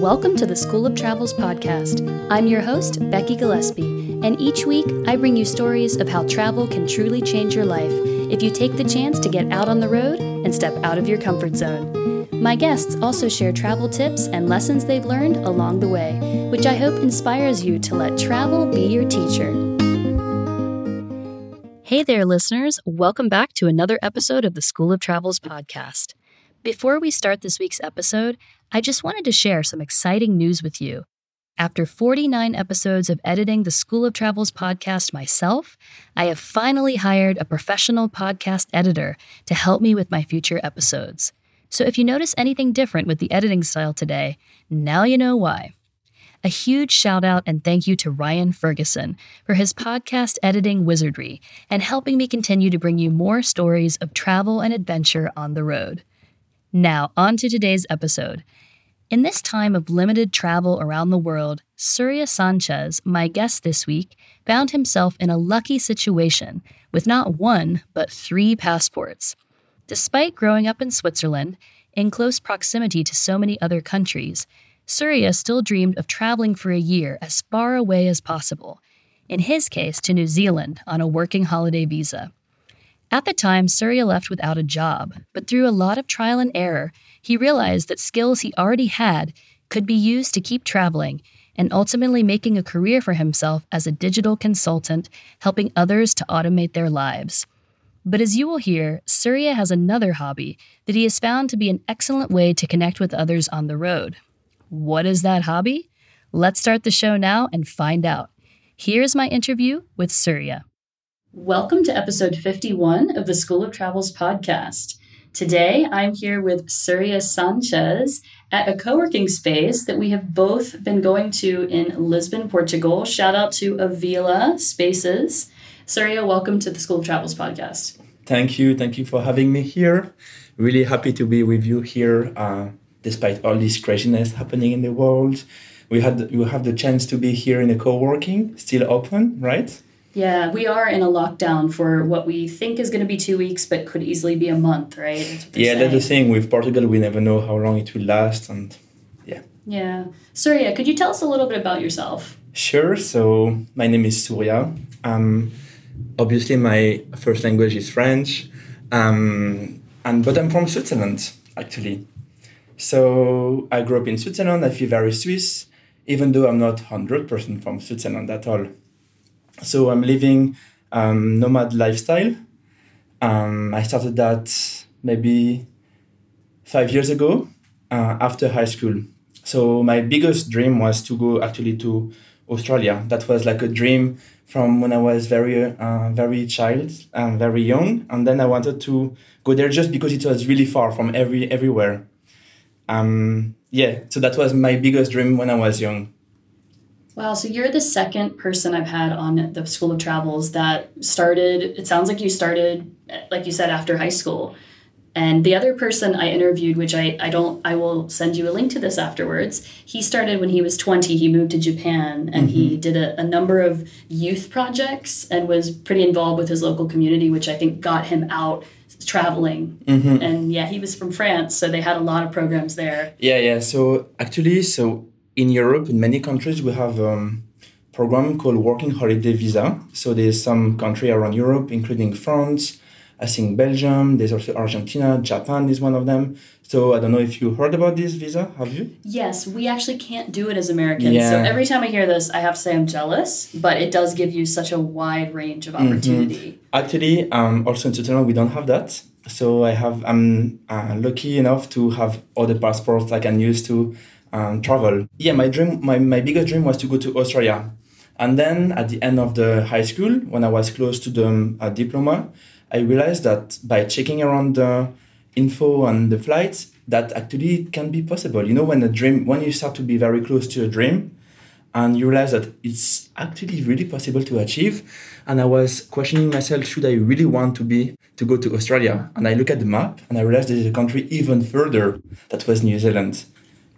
Welcome to the School of Travels podcast. I'm your host, Becky Gillespie, and each week I bring you stories of how travel can truly change your life if you take the chance to get out on the road and step out of your comfort zone. My guests also share travel tips and lessons they've learned along the way, which I hope inspires you to let travel be your teacher. Hey there, listeners. Welcome back to another episode of the School of Travels podcast. Before we start this week's episode, I just wanted to share some exciting news with you. After 49 episodes of editing the School of Travels podcast myself, I have finally hired a professional podcast editor to help me with my future episodes. So if you notice anything different with the editing style today, now you know why. A huge shout out and thank you to Ryan Ferguson for his podcast editing wizardry and helping me continue to bring you more stories of travel and adventure on the road. Now, on to today's episode. In this time of limited travel around the world, Surya Sanchez, my guest this week, found himself in a lucky situation with not one, but three passports. Despite growing up in Switzerland, in close proximity to so many other countries, Surya still dreamed of traveling for a year as far away as possible, in his case to New Zealand on a working holiday visa. At the time, Surya left without a job, but through a lot of trial and error, he realized that skills he already had could be used to keep traveling and ultimately making a career for himself as a digital consultant, helping others to automate their lives. But as you will hear, Surya has another hobby that he has found to be an excellent way to connect with others on the road. What is that hobby? Let's start the show now and find out. Here's my interview with Surya. Welcome to episode 51 of the School of Travels podcast. Today, I'm here with Surya Sanchez at a co working space that we have both been going to in Lisbon, Portugal. Shout out to Avila Spaces. Surya, welcome to the School of Travels podcast. Thank you. Thank you for having me here. Really happy to be with you here, uh, despite all this craziness happening in the world. We had we have the chance to be here in a co-working, still open, right? Yeah, we are in a lockdown for what we think is going to be two weeks, but could easily be a month, right? That's yeah, saying. that's the thing with Portugal. We never know how long it will last, and yeah. Yeah, Surya, could you tell us a little bit about yourself? Sure. So my name is Surya. Um, obviously, my first language is French, um, and but I'm from Switzerland actually. So I grew up in Switzerland. I feel very Swiss, even though I'm not hundred percent from Switzerland at all. So I'm living um, nomad lifestyle. Um, I started that maybe five years ago uh, after high school. So my biggest dream was to go actually to Australia. That was like a dream from when I was very uh, very child and very young, and then I wanted to go there just because it was really far from every everywhere. Um, yeah, so that was my biggest dream when I was young. Wow, so you're the second person I've had on the School of Travels that started, it sounds like you started, like you said, after high school. And the other person I interviewed, which I, I don't, I will send you a link to this afterwards. He started when he was 20. He moved to Japan and mm-hmm. he did a, a number of youth projects and was pretty involved with his local community, which I think got him out traveling. Mm-hmm. And yeah, he was from France, so they had a lot of programs there. Yeah, yeah. So actually, so in Europe, in many countries, we have a um, program called Working Holiday Visa. So there's some country around Europe, including France, I think Belgium, there's also Argentina, Japan is one of them. So I don't know if you heard about this visa, have you? Yes, we actually can't do it as Americans. Yeah. So every time I hear this, I have to say I'm jealous, but it does give you such a wide range of mm-hmm. opportunity. Mm-hmm. Actually, um, also in Switzerland, we don't have that. So I have I'm uh, lucky enough to have other passports I can use to um, travel. Yeah, my dream, my, my biggest dream was to go to Australia. And then at the end of the high school, when I was close to the uh, diploma, I realized that by checking around the info on the flights, that actually it can be possible. You know, when a dream, when you start to be very close to a dream, and you realize that it's actually really possible to achieve. And I was questioning myself, should I really want to be to go to Australia? And I look at the map and I realized there's a country even further that was New Zealand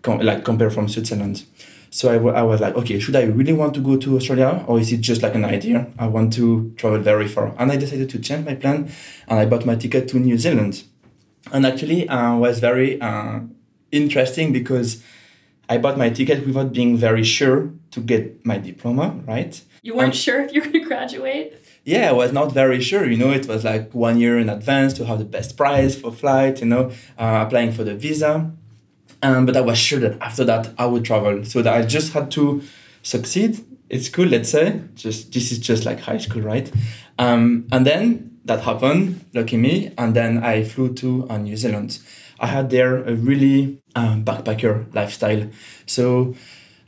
com- like compared from Switzerland. So I, w- I was like, okay, should I really want to go to Australia or is it just like an idea? I want to travel very far. And I decided to change my plan and I bought my ticket to New Zealand. And actually, uh, was very uh, interesting because I bought my ticket without being very sure to get my diploma, right? You weren't um, sure if you were going to graduate? Yeah, I was not very sure. You know, it was like one year in advance to have the best price for flight, you know, uh, applying for the visa. Um, but I was sure that after that I would travel. So that I just had to succeed. It's cool, let's say. Just this is just like high school, right? Um, and then that happened, lucky me, and then I flew to uh, New Zealand. I had there a really um, backpacker lifestyle. So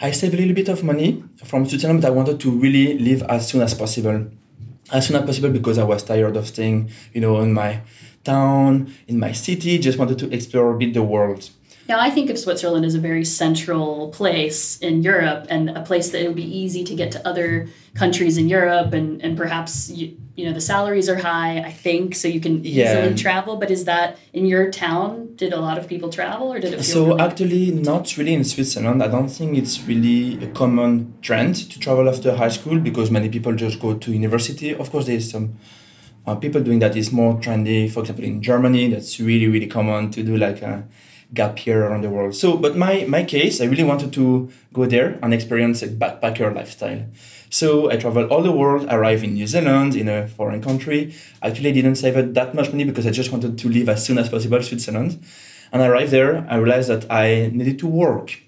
I saved a little bit of money from Switzerland, but I wanted to really leave as soon as possible. As soon as possible because I was tired of staying, you know, in my town, in my city, just wanted to explore a bit the world. Now, I think of Switzerland as a very central place in Europe and a place that it would be easy to get to other countries in Europe, and, and perhaps you, you know the salaries are high. I think so you can yeah. easily travel. But is that in your town? Did a lot of people travel, or did it? so really actually, not really in Switzerland. I don't think it's really a common trend to travel after high school because many people just go to university. Of course, there's some. Uh, people doing that is more trendy. For example, in Germany, that's really really common to do like a gap year around the world. So, but my my case, I really wanted to go there and experience a backpacker lifestyle. So I traveled all the world, arrived in New Zealand, in a foreign country. Actually, I didn't save that much money because I just wanted to leave as soon as possible Switzerland. And I arrived there, I realized that I needed to work.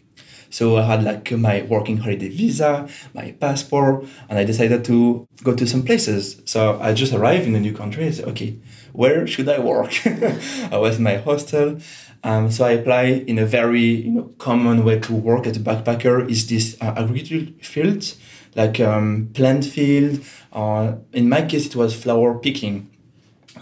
So I had like my working holiday visa, my passport, and I decided to go to some places. So I just arrived in a new country. I said, okay, where should I work? I was in my hostel um, so I apply in a very you know, common way to work as a backpacker is this uh, agricultural field, like um, plant field. Uh, in my case, it was flower picking.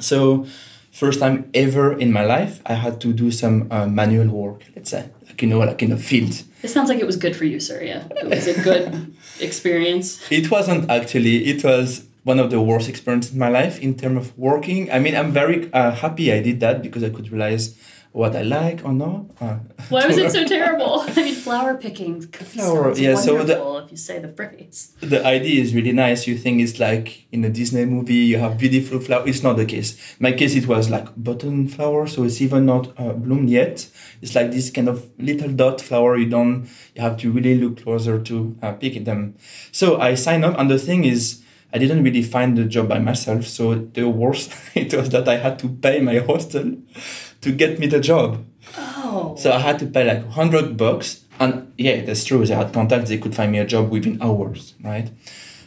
So first time ever in my life, I had to do some uh, manual work, let's say, like you know, like in a field. It sounds like it was good for you, Surya. It was a good experience. It wasn't actually. It was one of the worst experiences in my life in terms of working. I mean, I'm very uh, happy I did that because I could realize what I like or not. Uh, Why was it so terrible? I mean, flower picking. Flower, yeah. So the, if you say the phrase. The idea is really nice. You think it's like in a Disney movie, you have beautiful flower. It's not the case. My case, it was like button flower, so it's even not uh, bloomed yet. It's like this kind of little dot flower. You don't. You have to really look closer to uh, pick them. So I signed up, and the thing is. I didn't really find the job by myself, so the worst it was that I had to pay my hostel to get me the job. Oh. So I had to pay like 100 bucks. And yeah, that's true. They had contacts, they could find me a job within hours, right?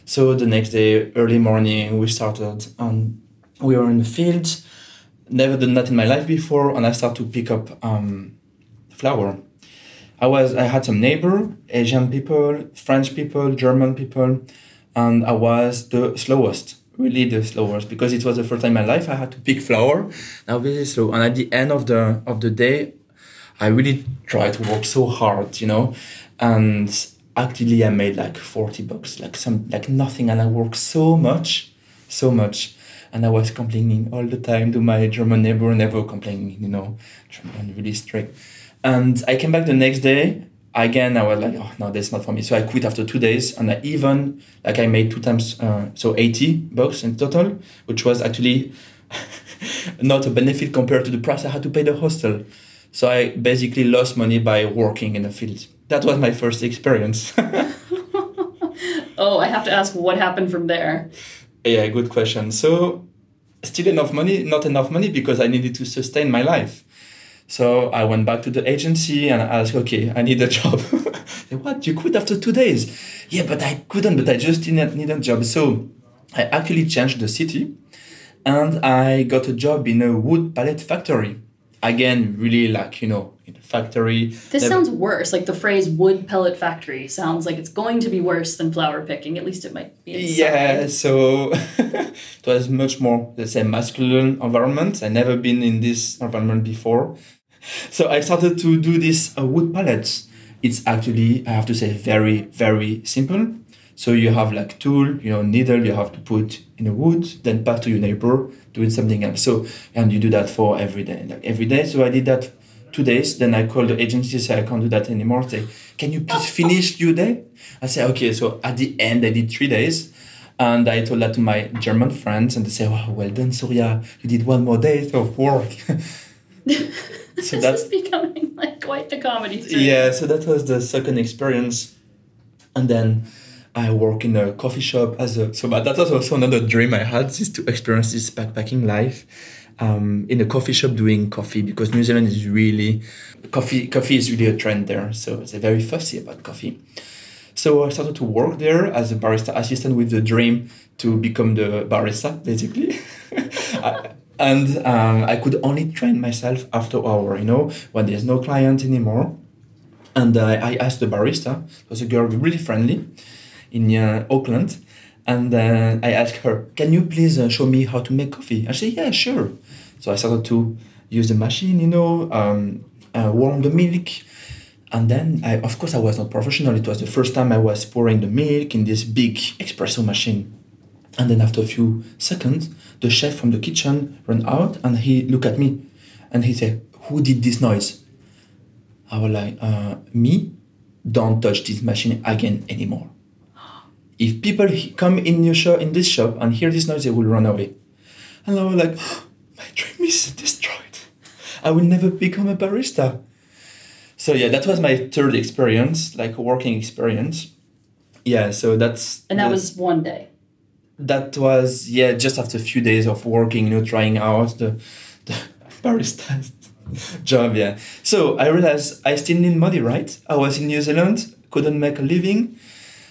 So the next day, early morning, we started and we were in the field. Never done that in my life before, and I started to pick up um, flower. I was I had some neighbor, Asian people, French people, German people, and I was the slowest really the slowest because it was the first time in my life I had to pick flower. Now very slow, and at the end of the of the day, I really tried to work so hard, you know, and actually I made like forty bucks, like some like nothing, and I worked so much, so much. And I was complaining all the time to my German neighbor, never complaining, you know, German really strict. And I came back the next day again i was like oh no that's not for me. So i quit after two days and i even like i made two times uh, so 80 bucks in total which was actually not a benefit compared to the price i had to pay the hostel. So i basically lost money by working in the field that was my first experience. Oh i have to ask what happened from there? Yeah good question. So still enough money not enough money because i needed to sustain my life so I went back to the agency and I asked, okay, I need a job. what? You quit after two days? Yeah, but I couldn't, but I just didn't need a job. So I actually changed the city and I got a job in a wood pallet factory. Again, really like, you know, in a factory. This sounds worse. Like the phrase wood pellet factory sounds like it's going to be worse than flower picking. At least it might be. Yeah, so it was much more, let's say, masculine environment. I never been in this environment before so I started to do this uh, wood pallets. It's actually, I have to say, very, very simple. So you have like tool, you know, needle you have to put in a wood, then pass to your neighbor doing something else. So and you do that for every day, like every day. So I did that two days. Then I called the agency, say I can't do that anymore. Say, can you please finish your day? I say okay. So at the end, I did three days. And I told that to my German friends, and they say, "Wow, well done, Surya! You did one more day of work." so this is becoming like quite the comedy. Thing. Yeah, so that was the second experience, and then I work in a coffee shop as a. So but that was also another dream I had is to experience this backpacking life. Um, in a coffee shop doing coffee because New Zealand is really coffee coffee is really a trend there so they're very fussy about coffee so I started to work there as a barista assistant with the dream to become the barista, basically. and um, I could only train myself after hour, you know, when there's no client anymore. And uh, I asked the barista, it was a girl really friendly in uh, Auckland. And uh, I asked her, can you please uh, show me how to make coffee? I said, yeah, sure. So I started to use the machine, you know, um, uh, warm the milk, and then, I, of course, I was not professional. It was the first time I was pouring the milk in this big espresso machine. And then after a few seconds, the chef from the kitchen ran out and he looked at me and he said, Who did this noise? I was like, uh, Me? Don't touch this machine again anymore. If people come in your shop, in this shop and hear this noise, they will run away. And I was like, My dream is destroyed. I will never become a barista so yeah that was my third experience like a working experience yeah so that's and that was one day that was yeah just after a few days of working you know trying out the, the barista job yeah so i realized i still need money right i was in new zealand couldn't make a living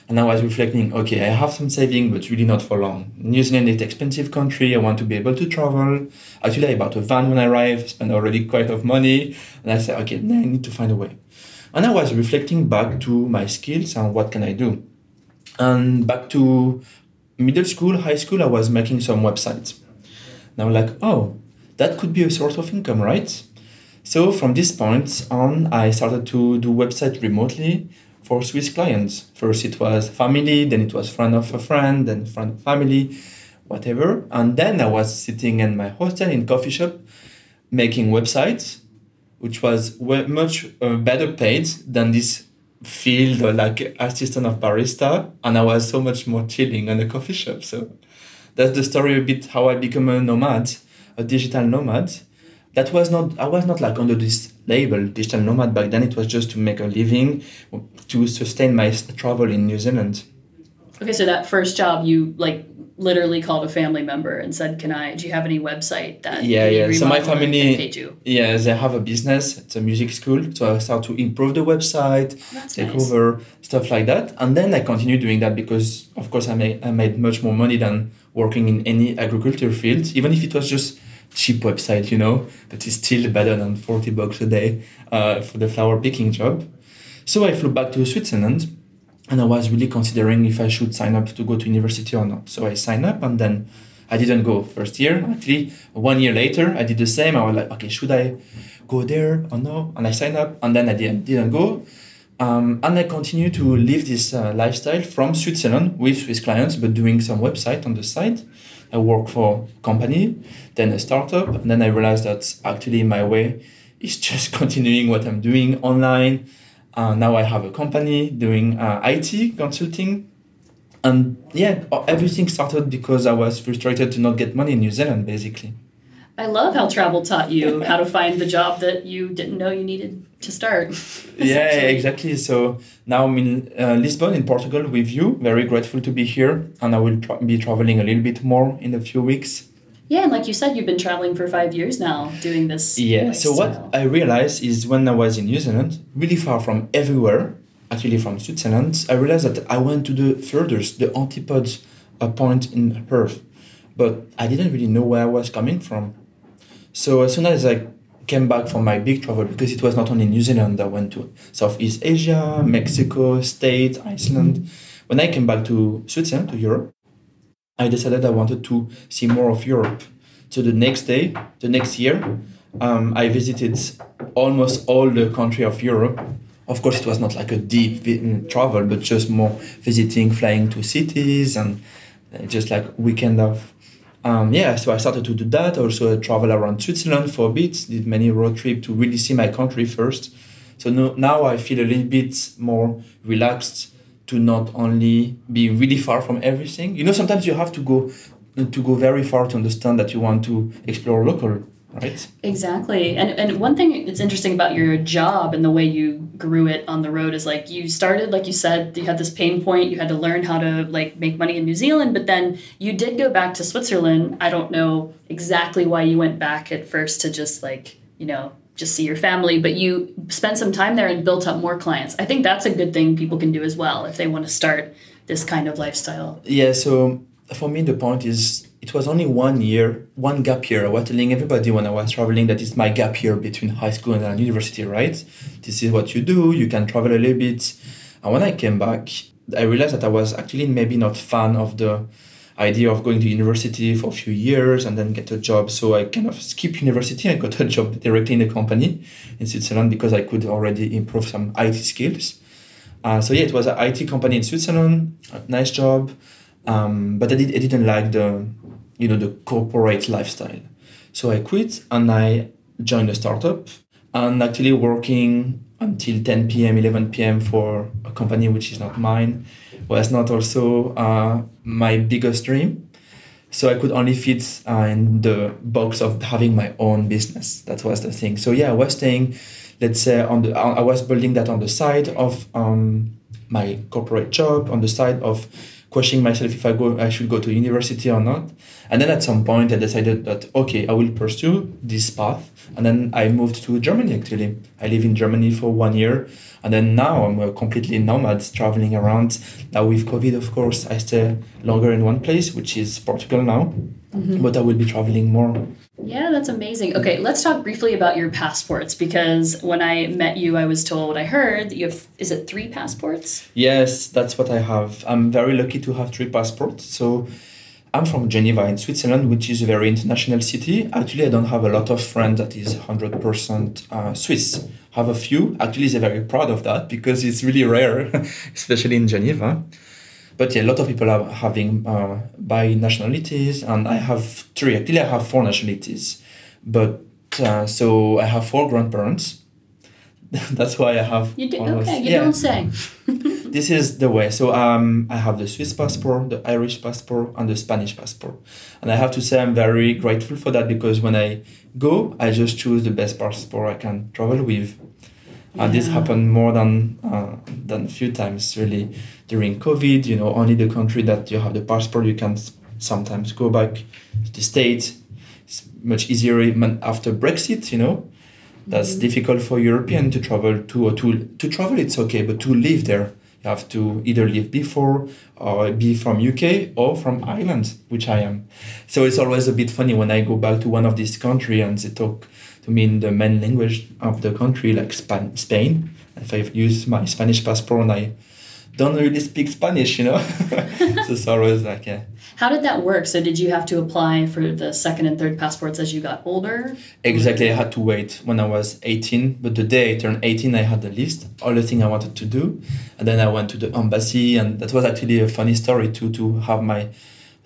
and I was reflecting, okay, I have some saving, but really not for long. New Zealand is an expensive country. I want to be able to travel. Actually, I bought a van when I arrived, spent already quite of money. And I said, okay, now I need to find a way. And I was reflecting back to my skills and what can I do. And back to middle school, high school, I was making some websites. Now, like, oh, that could be a source of income, right? So from this point on, I started to do website remotely for Swiss clients. First it was family, then it was friend of a friend, then friend of family, whatever. And then I was sitting in my hostel in coffee shop making websites, which was much uh, better paid than this field uh, like assistant of barista. And I was so much more chilling in the coffee shop. So that's the story a bit how I become a nomad, a digital nomad that was not i was not like under this label digital nomad back then it was just to make a living to sustain my travel in new zealand okay so that first job you like literally called a family member and said can i do you have any website that yeah yeah. So my family yeah they have a business. It's a music school. So i start to improve the website That's take nice. over stuff like that. And then i continue doing that because of course i made i made much more money than working in any agriculture field even if it was just cheap website, you know, but it's still better than 40 bucks a day uh, for the flower picking job. So I flew back to Switzerland and I was really considering if I should sign up to go to university or not. So I signed up and then I didn't go first year. Actually, one year later, I did the same. I was like, okay, should I go there or no? And I signed up and then I didn't, didn't go. Um, and I continue to live this uh, lifestyle from Switzerland with Swiss clients, but doing some website on the side. I work for a company, then a startup, and then I realized that actually my way is just continuing what I'm doing online. Uh, now I have a company doing uh, IT consulting. And yeah, everything started because I was frustrated to not get money in New Zealand, basically. I love how travel taught you how to find the job that you didn't know you needed to start. yeah, exactly. So now I'm in uh, Lisbon, in Portugal, with you. Very grateful to be here, and I will tra- be traveling a little bit more in a few weeks. Yeah, and like you said, you've been traveling for five years now, doing this. Yeah. So what I realized is when I was in New Zealand, really far from everywhere, actually from Switzerland, I realized that I went to the furthest, the antipodes a point in Perth, but I didn't really know where I was coming from. So as soon as I came back from my big travel, because it was not only New Zealand, I went to Southeast Asia, Mexico, States, Iceland. When I came back to Switzerland, to Europe, I decided I wanted to see more of Europe. So the next day, the next year, um, I visited almost all the country of Europe. Of course, it was not like a deep mm, travel, but just more visiting, flying to cities, and uh, just like weekend of um, yeah, so I started to do that. Also, I travel around Switzerland for a bit. Did many road trip to really see my country first. So no, now I feel a little bit more relaxed to not only be really far from everything. You know, sometimes you have to go to go very far to understand that you want to explore local. right? Exactly. And and one thing that's interesting about your job and the way you grew it on the road is like you started like you said you had this pain point you had to learn how to like make money in New Zealand but then you did go back to Switzerland. I don't know exactly why you went back at first to just like, you know, just see your family, but you spent some time there and built up more clients. I think that's a good thing people can do as well if they want to start this kind of lifestyle. Yeah, so for me the point is it was only one year, one gap year. I was telling everybody when I was traveling that it's my gap year between high school and university, right? This is what you do, you can travel a little bit. And when I came back, I realized that I was actually maybe not fan of the idea of going to university for a few years and then get a job. So I kind of skipped university and got a job directly in the company in Switzerland because I could already improve some IT skills. Uh, so yeah, it was an IT company in Switzerland, nice job. Um, but I, did, I didn't like the you know the corporate lifestyle. So I quit and I joined a startup and actually working until 10 p.m., 11 p.m. for a company which is not mine was not also uh, my biggest dream. So I could only fit uh, in the box of having my own business. That was the thing. So yeah, I was staying, let's say, on the I was building that on the side of um, my corporate job, on the side of questioning myself if I go I should go to university or not. And then at some point I decided that okay, I will pursue this path. And then I moved to Germany actually. I live in Germany for one year. And then now I'm a completely nomad traveling around. Now with COVID of course I stay longer in one place, which is Portugal now. Mm-hmm. But I will be traveling more. Yeah, that's amazing. Okay, let's talk briefly about your passports because when I met you, I was told, I heard that you have, is it three passports? Yes, that's what I have. I'm very lucky to have three passports. So I'm from Geneva in Switzerland, which is a very international city. Actually, I don't have a lot of friends that is 100% uh, Swiss. Have a few. Actually, they're very proud of that because it's really rare, especially in Geneva but yeah, a lot of people are having uh, bi nationalities, and I have three. Actually, I have four nationalities, but uh, so I have four grandparents. That's why I have. You do almost, okay. You yeah. don't say. this is the way. So um, I have the Swiss passport, the Irish passport, and the Spanish passport, and I have to say I'm very grateful for that because when I go, I just choose the best passport I can travel with and this happened more than uh, than a few times really during covid you know only the country that you have the passport you can sometimes go back to the states it's much easier even after brexit you know? That's mm-hmm. difficult for european to travel to or to to travel it's okay but to live there you have to either live before or be from uk or from ireland which i am. So it's always a bit funny when i go back to one of these countries and they talk to mean the main language of the country, like Span- Spain. If I use my Spanish passport and I don't really speak Spanish, you know, so it's always like yeah. How did that work? So did you have to apply for the second and third passports as you got older? Exactly, I had to wait when I was 18, but the day I turned 18, I had the list, all the things I wanted to do. And then I went to the embassy, and that was actually a funny story too, to have my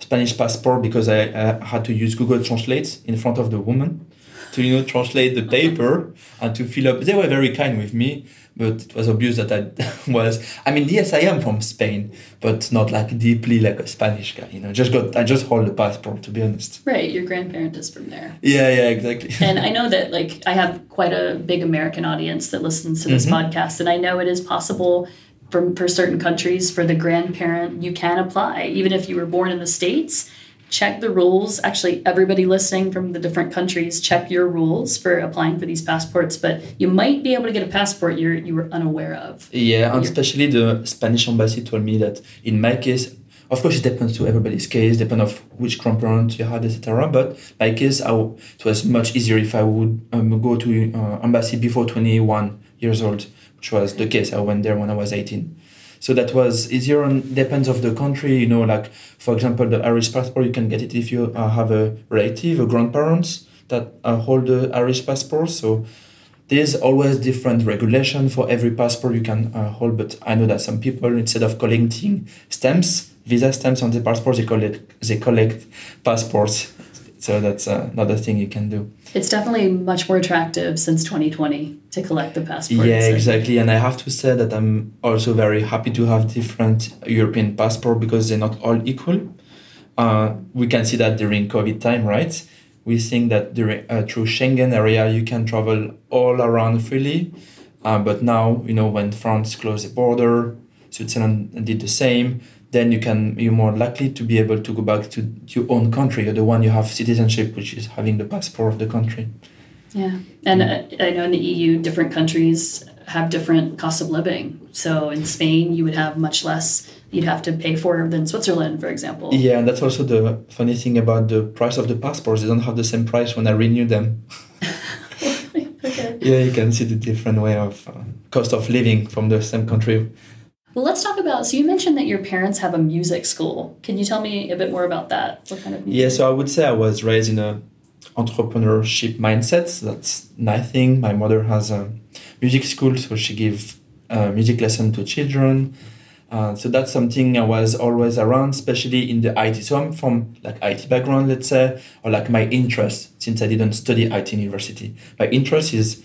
Spanish passport because I, I had to use Google Translate in front of the woman to you know translate the paper and to fill up. They were very kind with me, but it was obvious that I was. I mean, yes, I am from Spain, but not like deeply like a Spanish guy. You know, just got I just hold the passport to be honest. Right, your grandparent is from there. Yeah, yeah, exactly. and I know that like I have quite a big American audience that listens to this mm-hmm. podcast, and I know it is possible. For, for certain countries, for the grandparent, you can apply. Even if you were born in the States, check the rules. Actually, everybody listening from the different countries, check your rules for applying for these passports. But you might be able to get a passport you're you were unaware of. Yeah, and especially the Spanish embassy told me that in my case, of course, it depends to everybody's case, depend of which grandparent you had, etc. But my case, I, it was much easier if I would um, go to uh, embassy before twenty one years old, which was the case. I went there when I was eighteen. So that was easier on depends of the country. You know, like for example, the Irish passport you can get it if you uh, have a relative, a grandparents that uh, hold the Irish passport. So there's always different regulation for every passport you can uh, hold. But I know that some people instead of collecting stamps, visa stamps on the passport, they collect they collect passports. So that's uh, another thing you can do. It's definitely much more attractive since 2020 to collect the passports. Yeah, exactly. And I have to say that I'm also very happy to have different European passport because they're not all equal. Uh, we can see that during COVID time, right? we think that during, uh, through Schengen area you can travel all around freely. Uh, but now, you know, when France closed the border, Switzerland did the same, then you can you're more likely to be able to go back to your own country or the one you have citizenship, which is having the passport of the country. Yeah, and uh, I know in the EU, different countries have different costs of living. So in Spain, you would have much less you'd have to pay for than Switzerland, for example. Yeah, and that's also the funny thing about the price of the passports. They don't have the same price when I renew them. okay. Yeah, you can see the different way of uh, cost of living from the same country. Well, let's talk about. So you mentioned that your parents have a music school. Can you tell me a bit more about that? What kind of music? Yeah, so I would say I was raised in a entrepreneurship mindset. That's nothing. My mother has a music school, so she gives uh, music lesson to children. Uh, so that's something I was always around, especially in the IT. So I'm from like IT background, let's say, or like my interest, since I didn't study IT in university. My interest is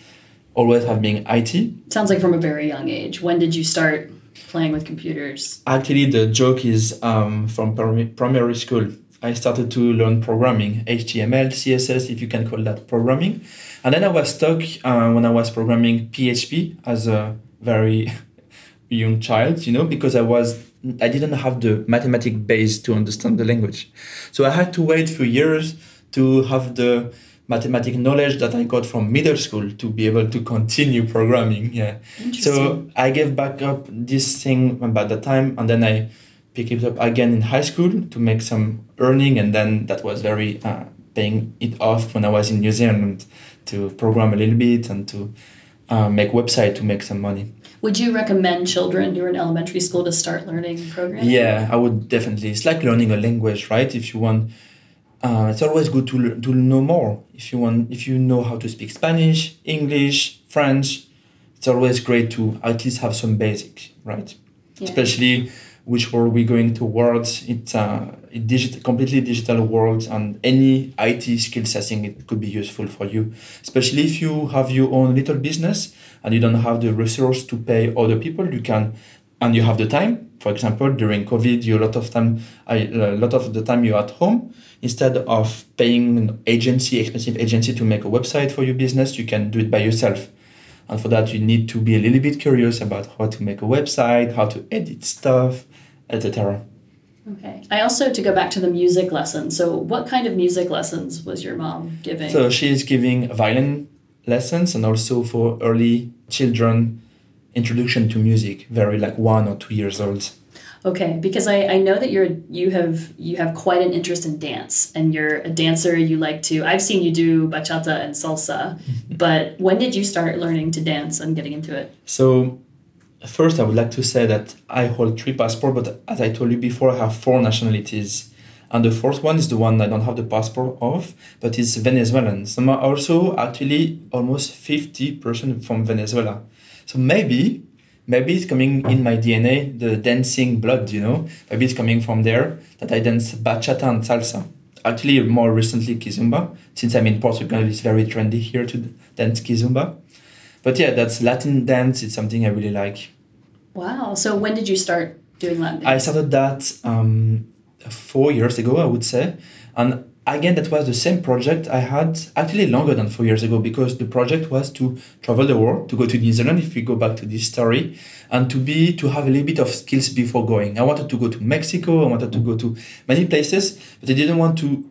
always have been IT. Sounds like from a very young age. When did you start playing with computers? Actually, the joke is um, from primary school. I started to learn programming, HTML, CSS, if you can call that programming. And then I was stuck uh, when I was programming PHP as a very young child, you know, because I was I didn't have the mathematic base to understand the language. So I had to wait for years to have the mathematic knowledge that I got from middle school to be able to continue programming. Yeah. So I gave back up this thing about the time and then I picked it up again in high school to make some earning, and then that was very uh, paying it off when I was in New Zealand to program a little bit and to uh, make website to make some money. Would you recommend children who are in elementary school to start learning programming? Yeah, I would definitely. It's like learning a language, right? If you want, uh, it's always good to to know more. If you want, if you know how to speak Spanish, English, French, it's always great to at least have some basic, right? Yeah. Especially which world we're going towards. It's a, a digital, completely digital world, and any IT skills, I think it could be useful for you, especially if you have your own little business and you don't have the resource to pay other people. You can, and you have the time. For example, during COVID, you a lot of time, I, a lot of the time you're at home. Instead of paying an agency, expensive agency to make a website for your business, you can do it by yourself and for that, you need to be a little bit curious about how to make a website, how to edit stuff, etc. Okay. I also to go back to the music lessons. So, what kind of music lessons was your mom giving? So she's giving violin lessons and also for early children introduction to music, very like one or two years old. Okay, because I, I know that you're you have you have quite an interest in dance and you're a dancer. You like to I've seen you do bachata and salsa, but when did you start learning to dance and getting into it? So first I would like to say that I hold three passports, but as I told you before, I have four nationalities. And the fourth one is the one I don't have the passport of, but it's Venezuelan. So I'm also actually almost 50% from Venezuela. So maybe maybe it's coming in my DNA, the dancing blood, you know. Maybe it's coming from there that I dance bachata and salsa. Actually, more recently kizomba. Since I'm in Portugal, it's very trendy here to dance kizomba. But yeah, that's Latin dance. It's something I really like. Wow. So when did you start doing Latin dance? I started that um, four years ago, I would say. And again that was the same project i had actually longer than four years ago because the project was to travel the world to go to new zealand if we go back to this story and to be to have a little bit of skills before going. I wanted to go to mexico i wanted to go to many places but i didn't want to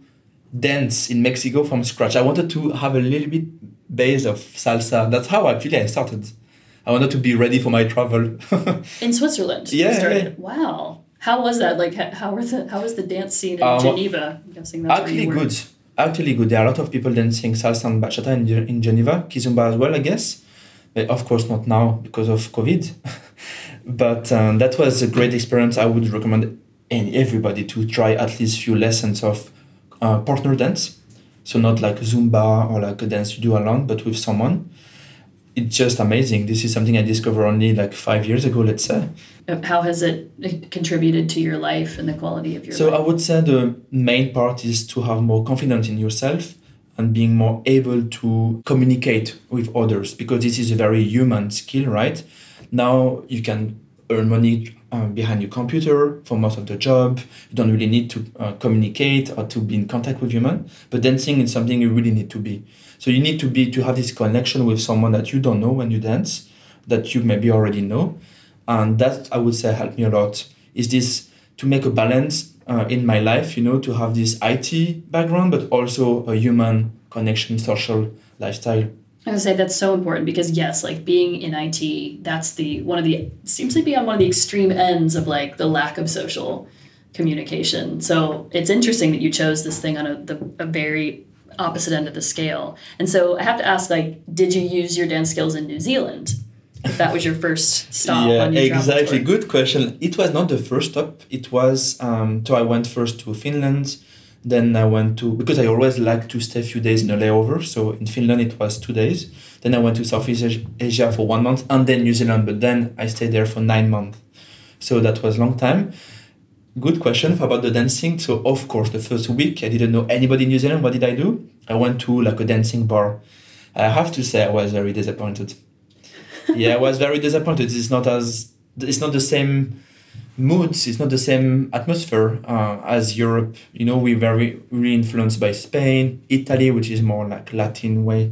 dance in mexico from scratch. I wanted to have a little bit base of salsa. That's how actually i started. I wanted to be ready for my travel. In switzerland? Yeah, yeah. wow how was that? Like, how were the how was the dance scene in um, Geneva? I'm guessing that's actually good. Actually good. There are a lot of people dancing salsa and bachata in, in Geneva, kizomba as well, I guess. But of course, not now because of COVID. but um, that was a great experience. I would recommend any, everybody to try at least few lessons of uh, partner dance. So not like Zumba or like a dance you do alone, but with someone it's just amazing. This is something I discovered only like five years ago, let's say. Uh, how has it contributed to your life and the quality of your life? so life? I would say the main part is to have more confidence in yourself and being more able to communicate with others because this is a very human skill, right? Now you can earn money um, behind your computer for most of the job. You don't really need to uh, communicate or to be in contact with human. But dancing is something you really need to be. So you need to be to have this connection with someone that you don't know when you dance, that you maybe already know, and that I would say helped me a lot. Is this to make a balance uh, in my life? You know, to have this IT background, but also a human connection, social lifestyle. I would say that's so important because yes, like being in IT, that's the one of the seems to be on one of the extreme ends of like the lack of social communication. So it's interesting that you chose this thing on a the, a very opposite end of the scale. And so I have to ask, like, did you use your dance skills in New Zealand? If that was your first stop. yeah, exactly. Good question. It was not the first stop. It was um, so I went first to Finland then I went to because I always like to stay a few days in a layover. So in Finland it was two days. Then I went to Southeast Asia for one month and then New Zealand. But then I stayed there for nine months. So that was a long time. Good question about the dancing. So of course the first week I didn't know anybody in New Zealand. What did I do? I went to like a dancing bar. I have to say I was very disappointed. yeah, I was very disappointed. It's not as it's not the same moods it's not the same atmosphere uh, as europe you know we're very really influenced by spain italy which is more like latin way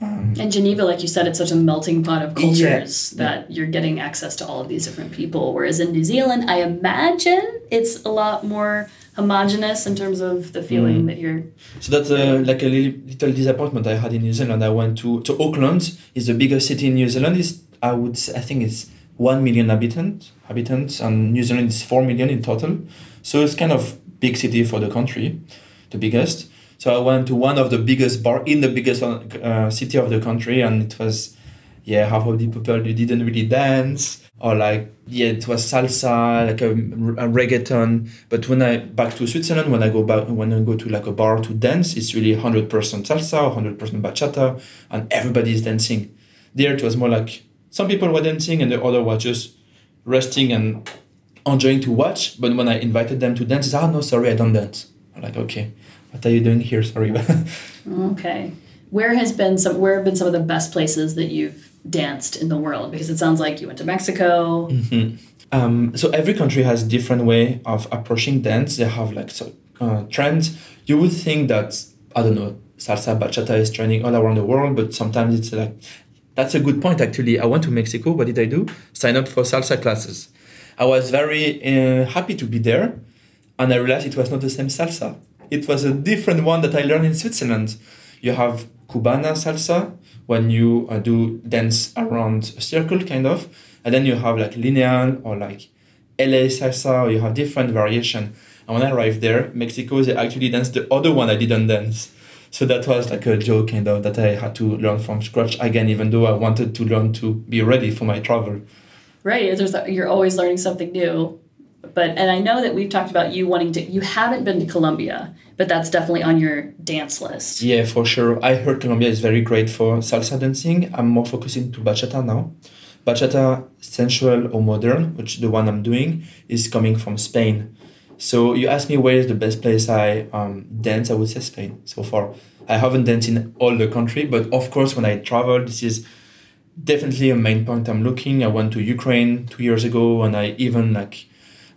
um, and geneva like you said it's such a melting pot of cultures yeah, that yeah. you're getting access to all of these different people whereas in new zealand i imagine it's a lot more homogenous in terms of the feeling mm. that you're so that's uh, like a little, little disappointment i had in new zealand i went to to auckland is the biggest city in new zealand is i would say, i think it's 1 million inhabitants, habitants, and New Zealand is 4 million in total. So it's kind of big city for the country, the biggest. So I went to one of the biggest bar in the biggest uh, city of the country, and it was, yeah, half of the people didn't really dance, or like yeah, it was salsa, like a, a reggaeton. But when I back to Switzerland, when I go back, when I go to like a bar to dance, it's really hundred percent salsa, hundred percent bachata, and everybody is dancing. There it was more like some people were dancing and the other were just resting and enjoying to watch. But when I invited them to dance, they said, oh, no, sorry, I don't dance. I'm like, okay, what are you doing here? Sorry. okay. Where has been some, where have been some of the best places that you've danced in the world? Because it sounds like you went to Mexico. Mm-hmm. Um, so every country has different way of approaching dance. They have like so, uh, trends. You would think that, I don't know, salsa, bachata is trending all around the world, but sometimes it's like that's a good point, actually. I went to Mexico. What did I do? Sign up for salsa classes. I was very uh, happy to be there, and I realized it was not the same salsa. It was a different one that I learned in Switzerland. You have Cubana salsa when you uh, do dance around a circle, kind of, and then you have like lineal or like LA salsa, or you have different variation. And when I arrived there, Mexico, they actually danced the other one I didn't dance. So that was like a joke kind of that I had to learn from scratch again, even though I wanted to learn to be ready for my travel. Right. There's you're always learning something new. But and I know that we've talked about you wanting to you haven't been to Colombia, but that's definitely on your dance list. Yeah, for sure. I heard Colombia is very great for salsa dancing. I'm more focusing to bachata now. Bachata sensual or modern, which the one I'm doing, is coming from Spain. So you asked me where is the best place I um, dance. I would say Spain so far. I haven't danced in all the country, but of course when I travel, this is definitely a main point I'm looking. I went to Ukraine two years ago, and I even like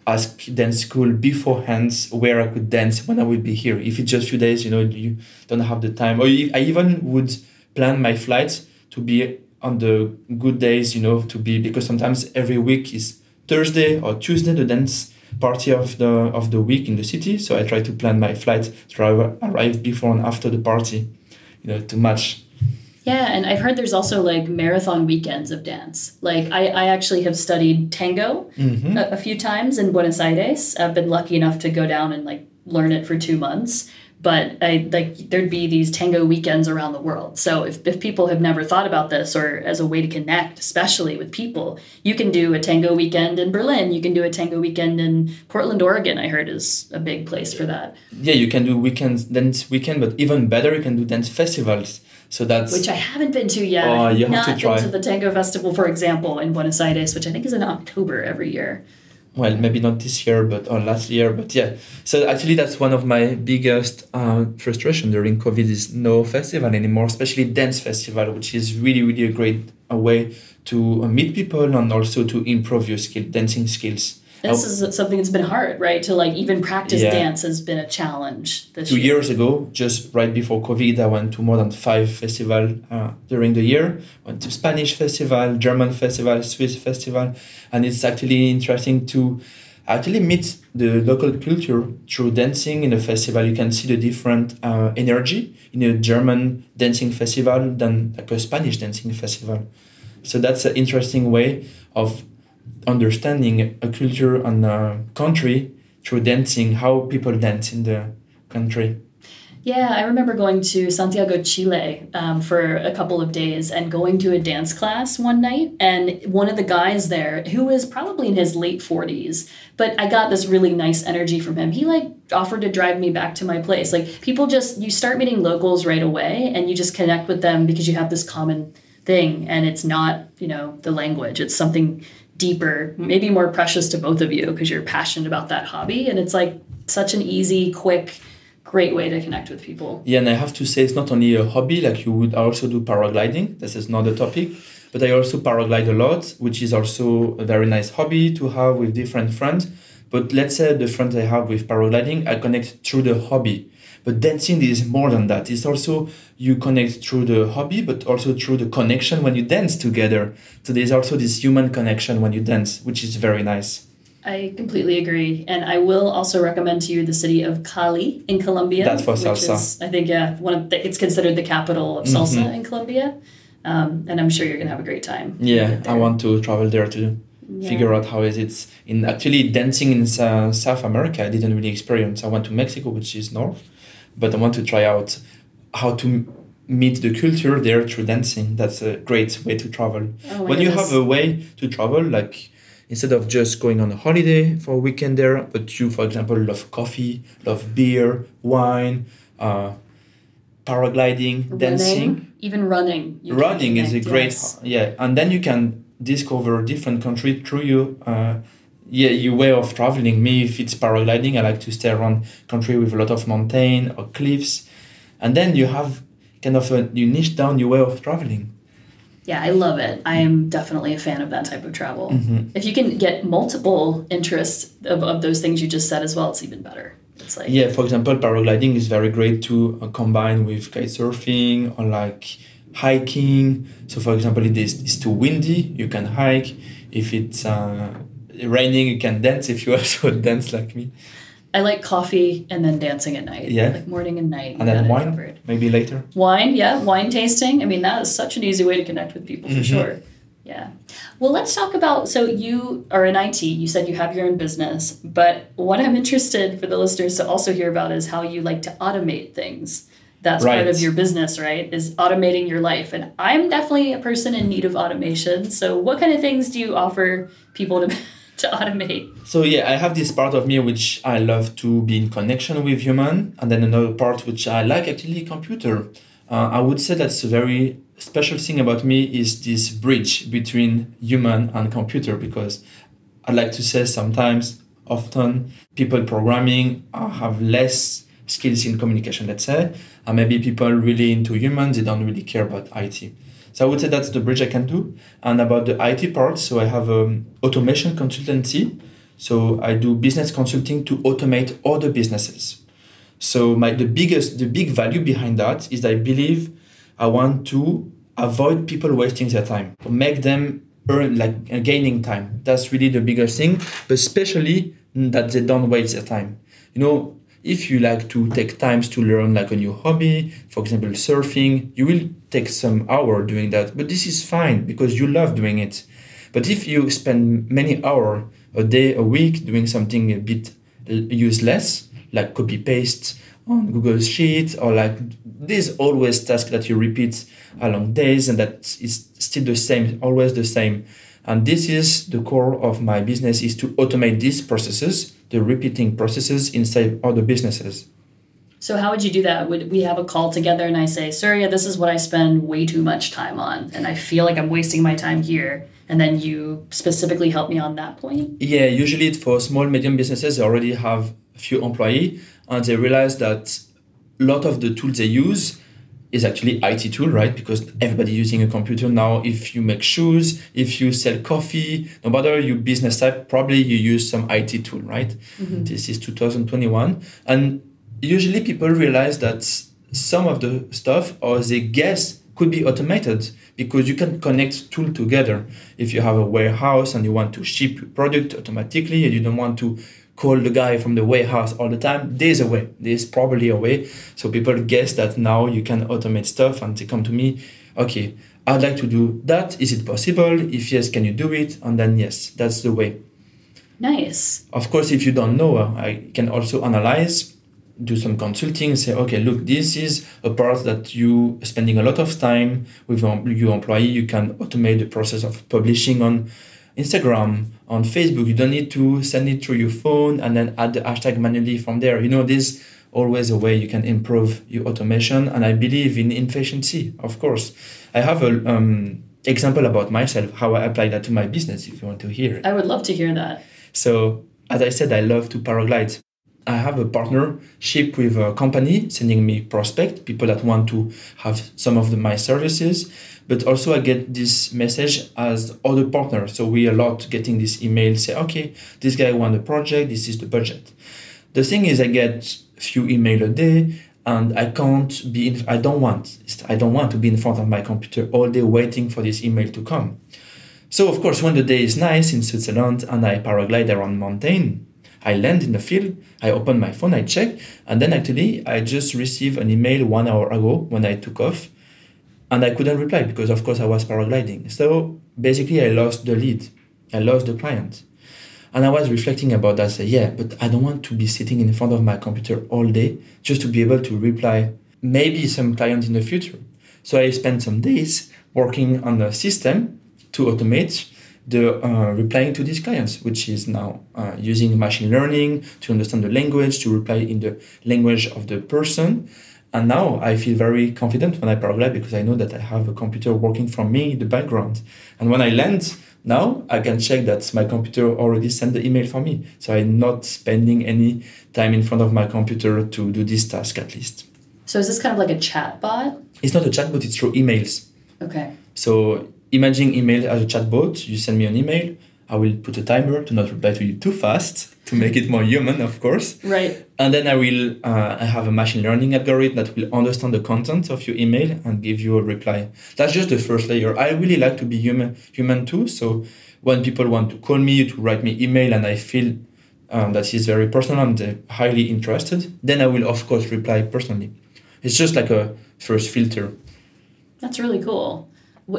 asked dance school beforehand where I could dance when I would be here. If it's just a few days, you know, you don't have the time. Or I even would plan my flights to be on the good days, you know, to be because sometimes every week is Thursday or Tuesday the dance party of the of the week in the city. So I try to plan my flight to arrive before and after the party, you know, to match. Yeah, and I've heard there's also like marathon weekends of dance. Like I, I actually have studied tango mm-hmm. a, a few times in Buenos Aires. I've been lucky enough to go down and like learn it for two months but I like there'd be these tango weekends around the world. So if, if people have never thought about this or as a way to connect, especially with people, you can do a tango weekend in Berlin. You can do a tango weekend in Portland, Oregon. I heard is a big place for that. Yeah, you can do weekends dance weekend, but even better, you can do dance festivals. So that's which I haven't been to yet. Oh, you have Not to try. been to the tango festival, for example, in Buenos Aires, which I think is in October every year. well maybe not this year but or last year but yeah so actually that's one of my biggest uh, frustration during covid is no festival anymore especially dance festival which is really really a great a way to uh, meet people and also to improve your skill dancing skills this is something that's been hard, right? To like even practice yeah. dance has been a challenge. Two year. years ago, just right before COVID, I went to more than five festivals uh, during the year. Went to Spanish festival, German festival, Swiss festival, and it's actually interesting to actually meet the local culture through dancing in a festival. You can see the different uh, energy in a German dancing festival than like a Spanish dancing festival. So that's an interesting way of understanding a culture and a country through dancing, how people dance in the country. Yeah, I remember going to Santiago, Chile um, for a couple of days and going to a dance class one night. And one of the guys there, who was probably in his late 40s, but I got this really nice energy from him. He like offered to drive me back to my place. Like people just, you start meeting locals right away and you just connect with them because you have this common thing and it's not, you know, the language. It's something deeper, maybe more precious to both of you because you're passionate about that hobby. And it's like such an easy, quick, great way to connect with people. Yeah, and I have to say it's not only a hobby, like you would also do paragliding. This is not a topic. But I also paraglide a lot, which is also a very nice hobby to have with different friends. But let's say the friends I have with paragliding, I connect through the hobby. But dancing is more than that. It's also you connect through the hobby, but also through the connection when you dance together. So there's also this human connection when you dance, which is very nice. I completely agree, and I will also recommend to you the city of Cali in Colombia. That's for salsa. Is, I think yeah, one of the, it's considered the capital of salsa mm-hmm. in Colombia, um, and I'm sure you're gonna have a great time. Yeah, I want to travel there to yeah. figure out how is it in actually dancing in uh, South America. I didn't really experience. I went to Mexico, which is north, but I want to try out how to meet the culture there through dancing. That's a great way to travel. Oh when you have a way to travel, like instead of just going on a holiday for a weekend there, but you, for example, love coffee, love beer, wine, uh, paragliding, running, dancing, even running. running is a great, yes. yeah, and then you can discover different country through you. Uh, yeah, your way of traveling. Me, if it's paragliding, I like to stay around country with a lot of mountain or cliffs, and then you have kind of a you niche down your way of traveling. Yeah, I love it. I am definitely a fan of that type of travel. Mm-hmm. If you can get multiple interests of, of those things you just said as well, it's even better. It's like yeah, for example, paragliding is very great to uh, combine with kite surfing or like hiking. So, for example, if it's too windy, you can hike. If it's uh, raining, you can dance. If you also dance like me. I like coffee and then dancing at night. Yeah. Like morning and night. And then wine, covered. maybe later. Wine, yeah, wine tasting. I mean, that is such an easy way to connect with people for mm-hmm. sure. Yeah. Well, let's talk about. So you are in IT. You said you have your own business, but what I'm interested for the listeners to also hear about is how you like to automate things. That's right. part of your business, right? Is automating your life, and I'm definitely a person in need of automation. So, what kind of things do you offer people to? to automate? So yeah, I have this part of me which I love to be in connection with human, and then another part which I like actually computer. Uh, I would say that's a very special thing about me is this bridge between human and computer because I like to say sometimes, often people programming have less skills in communication, let's say, and maybe people really into humans, they don't really care about IT. So I would say that's the bridge I can do. And about the IT part, so I have um, automation consultancy. So I do business consulting to automate other businesses. So my the biggest the big value behind that is I believe I want to avoid people wasting their time, make them earn like gaining time. That's really the biggest thing, but especially that they don't waste their time. You know, if you like to take times to learn like a new hobby, for example, surfing, you will take some hour doing that. But this is fine because you love doing it. But if you spend many hour a day, a week doing something a bit useless, like copy paste on Google Sheet, or like there's always task that you repeat along days and that is still the same, always the same. And this is the core of my business is to automate these processes, the repeating processes inside other businesses. So how would you do that? Would we have a call together and I say, Surya, this is what I spend way too much time on, and I feel like I'm wasting my time here, and then you specifically help me on that point? Yeah, usually for small medium businesses, they already have a few employee, and they realize that a lot of the tools they use is actually IT tool, right? Because everybody using a computer now. If you make shoes, if you sell coffee, no matter your business type, probably you use some IT tool, right? Mm-hmm. This is 2021, and usually people realize that some of the stuff or they guess could be automated because you can connect tool together. If you have a warehouse and you want to ship your product automatically and you don't want to call the guy from the warehouse all the time, there's a way. There's probably a way. So people guess that now you can automate stuff and they come to me, okay, I'd like to do that. Is it possible? If yes, can you do it? And then yes, that's the way. Nice. Of course, if you don't know, I can also analyze do some consulting say okay look this is a part that you spending a lot of time with your employee you can automate the process of publishing on instagram on facebook you don't need to send it through your phone and then add the hashtag manually from there. You know this always a way you can improve your automation and i believe in efficiency of course. I have a um, example about myself how i apply that to my business if you want to hear it. I would love to hear that. So as i said i love to paraglide I have a partnership with a company sending me prospect, people that want to have some of the, my services, but also I get this message as other partners. So we a lot getting this email say, okay, this guy want a project, this is the budget. The thing is I get few email a day and I can't be in, I don't want I don't want to be in front of my computer all day waiting for this email to come. So of course when the day is nice in Switzerland and I paraglide around mountain, I land in the field, I open my phone, I check, and then actually I just received an email one hour ago when I took off, and I couldn't reply because of course I was paragliding. So basically I lost the lead, I lost the client. And I was reflecting about that, say, yeah, but I don't want to be sitting in front of my computer all day just to be able to reply maybe some client in the future. So I spent some days working on a system to automate the uh, replying to these clients, which is now uh, using machine learning to understand the language, to reply in the language of the person. And now I feel very confident when I paraglide because I know that I have a computer working from me in the background. And when I land, now I can check that my computer already sent the email for me. So I'm not spending any time in front of my computer to do this task at least. So is this kind of like a chat bot? It's not a chat bot, it's through emails. Okay. So imagine email as a chatbot. You send me an email. I will put a timer to not reply to you too fast to make it more human, of course. Right. And then I will uh, I have a machine learning algorithm that will understand the content of your email and give you a reply. That's just the first layer. I really like to be human human too. So when people want to call me to write me email and I feel um, that is very personal and highly interested, then I will of course reply personally. It's just like a first filter. That's really cool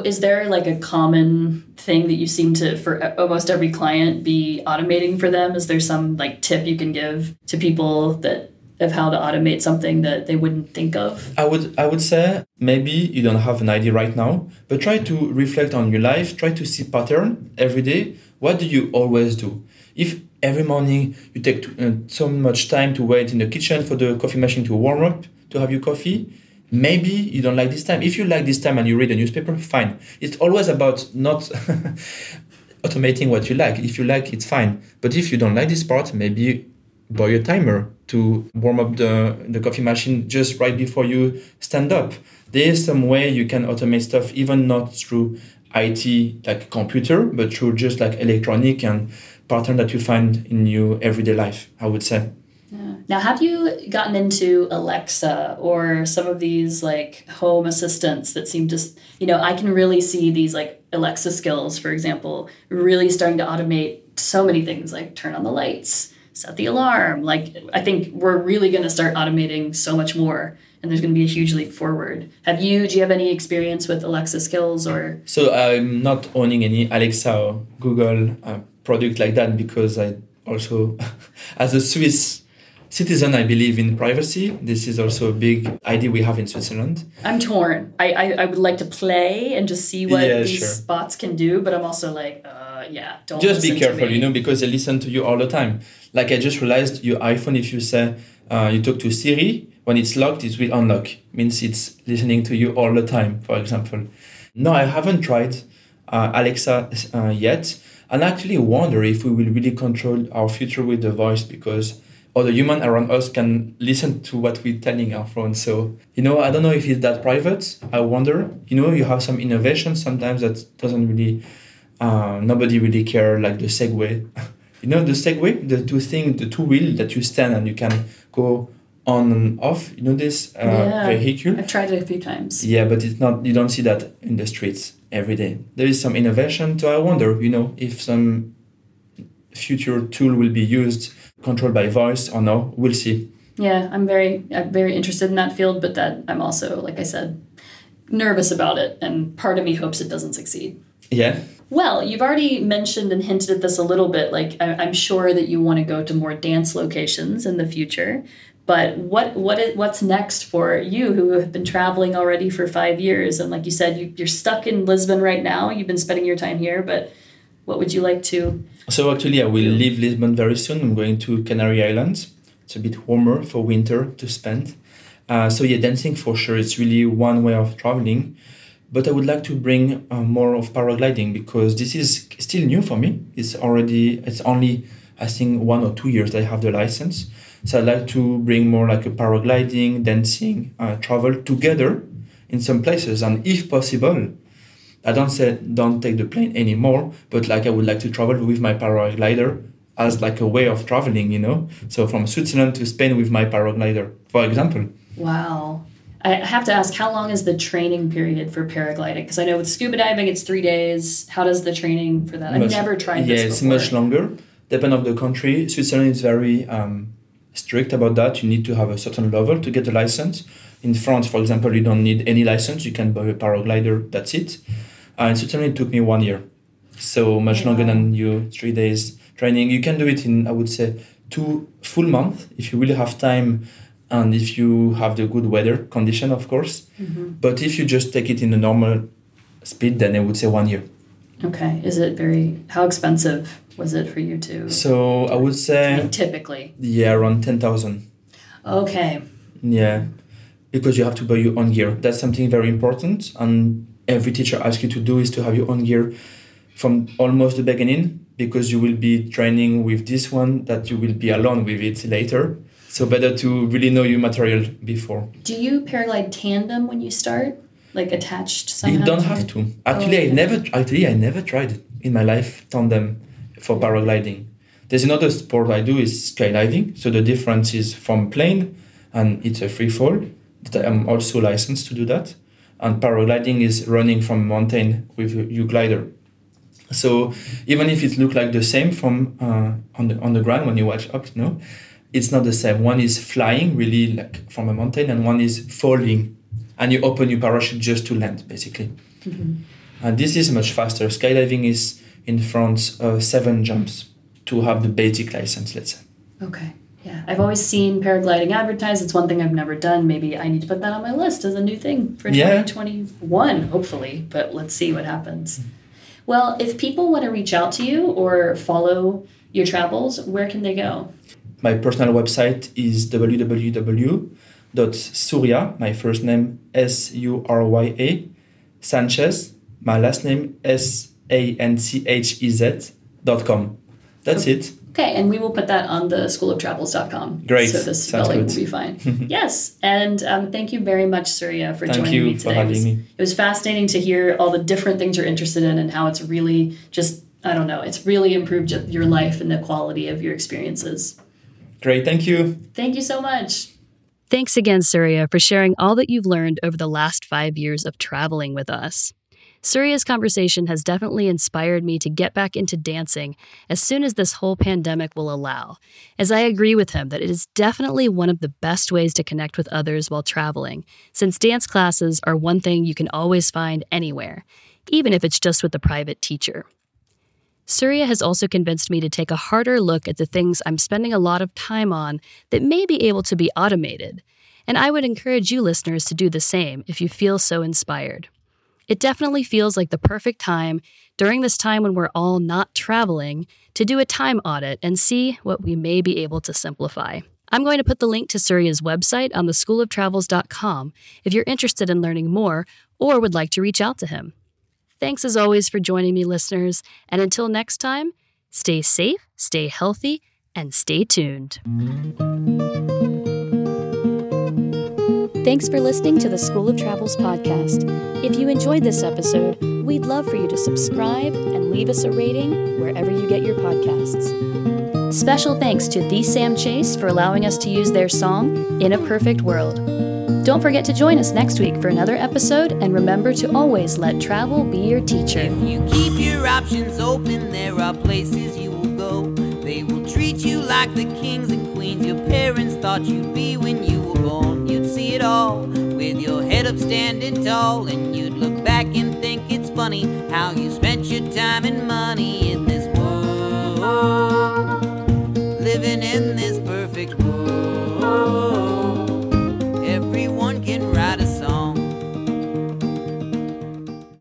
is there like a common thing that you seem to for almost every client be automating for them? Is there some like tip you can give to people that of how to automate something that they wouldn't think of? I would i would say maybe you don't have an idea right now but try to reflect on your life try to see pattern every day. What do you always do? If every morning you take to, uh, so much time to wait in the kitchen for the coffee machine to warm up to have your coffee maybe you don't like this time. If you like this time and you read a newspaper fine. It's always about not automating what you like. If you like it's fine. But if you don't like this part maybe buy a timer to warm up the, the coffee machine just right before you stand up. There is some way you can automate stuff even not through it like computer but through just like electronic and pattern that you find in your everyday life i would say Now, have you gotten into Alexa or some of these like home assistants that seem to, you know, I can really see these like Alexa skills, for example, really starting to automate so many things like turn on the lights, set the alarm. Like, I think we're really going to start automating so much more and there's going to be a huge leap forward. Have you, do you have any experience with Alexa skills or? So, I'm not owning any Alexa or Google uh, product like that because I also, as a Swiss citizen, I believe in privacy. This is also a big idea we have in Switzerland. I'm torn. I, I, I would like to play and just see what yeah, these sure. bots can do, but I'm also like, uh, yeah, don't. Just be careful, you know, because they listen to you all the time. Like I just realized your iPhone, if you say uh, you talk to Siri, When it's locked, it will unlock. Means it's listening to you all the time, for example. No, I haven't tried uh, Alexa uh, yet, and I actually wonder if we will really control our future with the voice because other human around us can listen to what we're telling our phone. So, you know, I don't know if it's that private. I wonder. You know, you have some innovation sometimes that doesn't really, uh, nobody really care, like the Segway. you know, the Segway, the two thing, the two wheel that you stand and you can go on and off. You know this uh, yeah, vehicle. I've tried it a few times. Yeah, but it's not. You don't see that in the streets every day. There is some innovation. So I wonder, you know, if some future tool will be used, controlled by voice or no. We'll see. Yeah, I'm very, I'm very interested in that field, but that I'm also, like I said, nervous about it, and part of me hopes it doesn't succeed. Yeah. Well, you've already mentioned and hinted at this a little bit. Like, I, I'm sure that you want to go to more dance locations in the future. But what what is, what's next for you who have been traveling already for five years? And like you said, you, you're stuck in Lisbon right now. You've been spending your time here, but what would you like to? So actually, I will leave Lisbon very soon. I'm going to Canary Islands. It's a bit warmer for winter to spend. Uh, so yeah, dancing for sure. It's really one way of traveling. But I would like to bring uh, more of paragliding because this is still new for me. It's already it's only I think one or two years I have the license. So I'd like to bring more like a paragliding, dancing, uh, travel together in some places, and if possible, I don't say don't take the plane anymore, but like I would like to travel with my paraglider as like a way of traveling, you know. So from Switzerland to Spain with my paraglider, for example. Wow. I have to ask, how long is the training period for paragliding? Because I know with scuba diving, it's three days. How does the training for that? I've never tried yeah, this. Yeah, it's much longer. Depend of the country. Switzerland is very um, strict about that. You need to have a certain level to get a license. In France, for example, you don't need any license. You can buy a paraglider. That's it. Uh, in Switzerland, it took me one year, so much Yeah. longer than you. Three days training. You can do it in, I would say, two full months if you really have time and if you have the good weather condition, of course. Mhm. But if you just take it in a normal speed, then I would say one year. Okay. Is it very? How expensive was it for you to? So I would say, typically. yeah, around ten thousand. Okay. Yeah, because you have to buy your own gear. That's something very important, and every teacher asks you to do is to have your own gear from almost the beginning because you will be training with this one that you will be alone with it later. So better to really know your material before. Do you paraglide tandem when you start, like attached somehow? you don't have to. Oh, actually, okay. I never. Actually, I never tried in my life tandem for paragliding. There's another sport I do is skydiving. So the difference is from plane, and it's a free fall. That I'm also licensed to do that, and paragliding is running from a mountain with a U glider. So even if it look like the same from uh, on the on the ground when you watch up, no, it's not the same. One is flying really like from a mountain, and one is falling, and you open your parachute just to land basically. Mhm. And this is much faster. Skydiving is in France uh, seven jumps to have the basic license, let's say. Okay. Yeah. I've always seen paragliding advertised. It's one thing I've never done. Maybe I need to put that on my list as a new thing for Yeah. 2021, hopefully. But let's see what happens. Well, if people want to reach out to you or follow your travels, where can they go? My personal website is www.surya, my first name S U R Y A, Sanchez, my last name S A N C H E Z dot com. That's it. Okay, and we will put that on the schooloftravels.com. Great. So the spelling will be fine. yes, and um, thank you very much, Surya, for Thank joining you me for today. It was, having me. it was fascinating to hear all the different things you're interested in and how it's really just, I don't know, it's really improved your- your life and the quality of your experiences. Great, thank you. Thank you so much. Thanks again, Surya, for sharing all that you've learned over the last five years of traveling with us. Surya's conversation has definitely inspired me to get back into dancing as soon as this whole pandemic will allow, as I agree with him that it is definitely one of the best ways to connect with others while traveling, since dance classes are one thing you can always find anywhere, even if it's just with a private teacher. Surya has also convinced me to take a harder look at the things I'm spending a lot of time on that may be able to be automated, and I would encourage you listeners to do the same if you feel so inspired. It definitely feels like the perfect time during this time when we're all not traveling to do a time audit and see what we may be able to simplify. I'm going to put the link to Surya's website on theschooloftravels.com if you're interested in learning more or would like to reach out to him. Thanks as always for joining me, listeners, and until next time, stay safe, stay healthy, and stay tuned. Thanks for listening to the School of Travels podcast. If you enjoyed this episode, we'd love for you to subscribe and leave us a rating wherever you get your podcasts. Special thanks to The Sam Chase for allowing us to use their song, In a Perfect World. Don't forget to join us next week for another episode, and remember to always let travel be your teacher. If you keep your options open, there are places you will go. They will treat you like the kings and queens your parents thought you'd be when you were born. It all with your head up standing tall, and you'd look back and think it's funny how you spent your time and money in this world, living in this perfect world.